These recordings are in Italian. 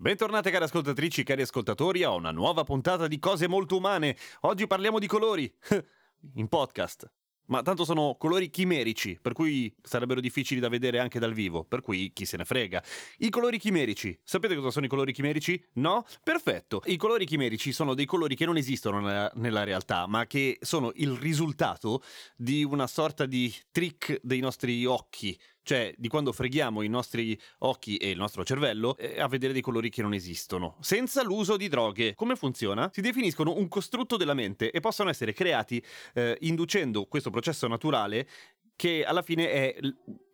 Bentornate cari ascoltatrici, cari ascoltatori a una nuova puntata di Cose Molto Umane. Oggi parliamo di colori, in podcast. Ma tanto sono colori chimerici, per cui sarebbero difficili da vedere anche dal vivo, per cui chi se ne frega. I colori chimerici. Sapete cosa sono i colori chimerici? No? Perfetto. I colori chimerici sono dei colori che non esistono nella, nella realtà, ma che sono il risultato di una sorta di trick dei nostri occhi cioè di quando freghiamo i nostri occhi e il nostro cervello eh, a vedere dei colori che non esistono, senza l'uso di droghe. Come funziona? Si definiscono un costrutto della mente e possono essere creati eh, inducendo questo processo naturale che alla fine è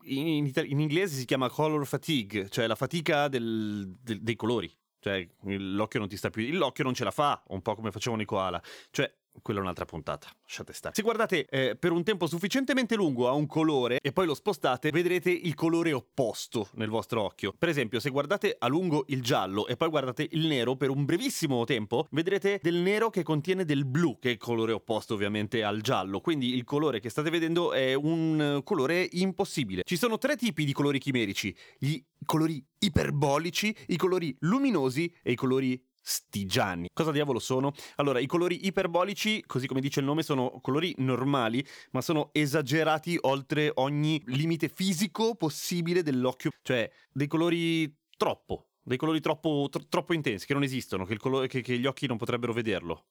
in, in, in, inglese si chiama color fatigue, cioè la fatica del, del, dei colori. Cioè, l'occhio non ti sta più. L'occhio non ce la fa, un po' come facevano i koala. Cioè, quella è un'altra puntata, lasciate stare. Se guardate eh, per un tempo sufficientemente lungo a un colore e poi lo spostate, vedrete il colore opposto nel vostro occhio. Per esempio, se guardate a lungo il giallo e poi guardate il nero per un brevissimo tempo, vedrete del nero che contiene del blu, che è il colore opposto ovviamente al giallo. Quindi il colore che state vedendo è un colore impossibile. Ci sono tre tipi di colori chimerici: gli colori iperbolici, i colori luminosi e i colori stigiani. Cosa diavolo sono? Allora, i colori iperbolici, così come dice il nome, sono colori normali, ma sono esagerati oltre ogni limite fisico possibile dell'occhio, cioè dei colori troppo, dei colori troppo, tro- troppo intensi, che non esistono, che, colore, che, che, gli occhi non potrebbero vederlo.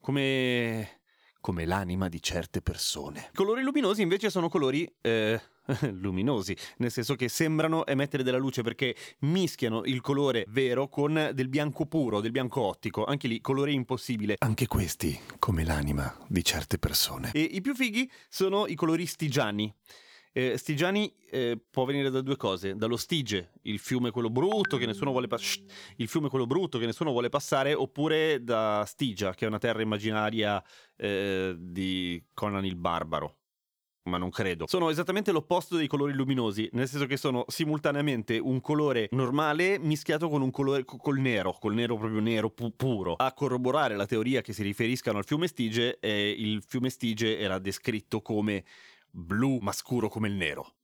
Come... come l'anima di certe persone. I colori luminosi invece sono colori... Eh luminosi, nel senso che sembrano emettere della luce perché mischiano il colore vero con del bianco puro, del bianco ottico, anche lì colore impossibile. Anche questi, come l'anima di certe persone. E i più fighi sono i colori stigiani. Eh, Stigiani eh, può venire da due cose, dallo Stige, il fiume quello brutto che nessuno vuole passare, il fiume quello brutto che nessuno vuole passare, oppure da Stigia, che è una terra immaginaria eh, di Conan il Barbaro ma non credo. Sono esattamente l'opposto dei colori luminosi, nel senso che sono simultaneamente un colore normale mischiato con un colore col nero, col nero proprio nero pu- puro. A corroborare la teoria che si riferiscano al fiume Stige, eh, il fiume Stige era descritto come blu ma scuro come il nero,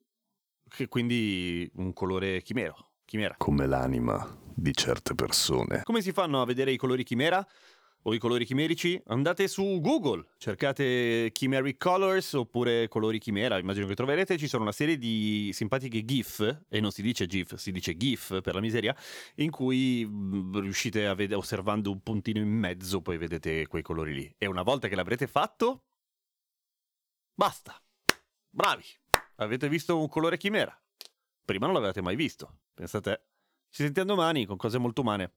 che quindi un colore chimero. Chimera. Come l'anima di certe persone. Come si fanno a vedere i colori chimera? O i colori chimerici, andate su Google, cercate Chimeric Colors oppure colori chimera, immagino che troverete, ci sono una serie di simpatiche GIF, e non si dice GIF, si dice GIF per la miseria, in cui riuscite a vedere, osservando un puntino in mezzo, poi vedete quei colori lì. E una volta che l'avrete fatto, basta. Bravi, avete visto un colore chimera. Prima non l'avevate mai visto, pensate. Ci sentiamo domani con cose molto umane.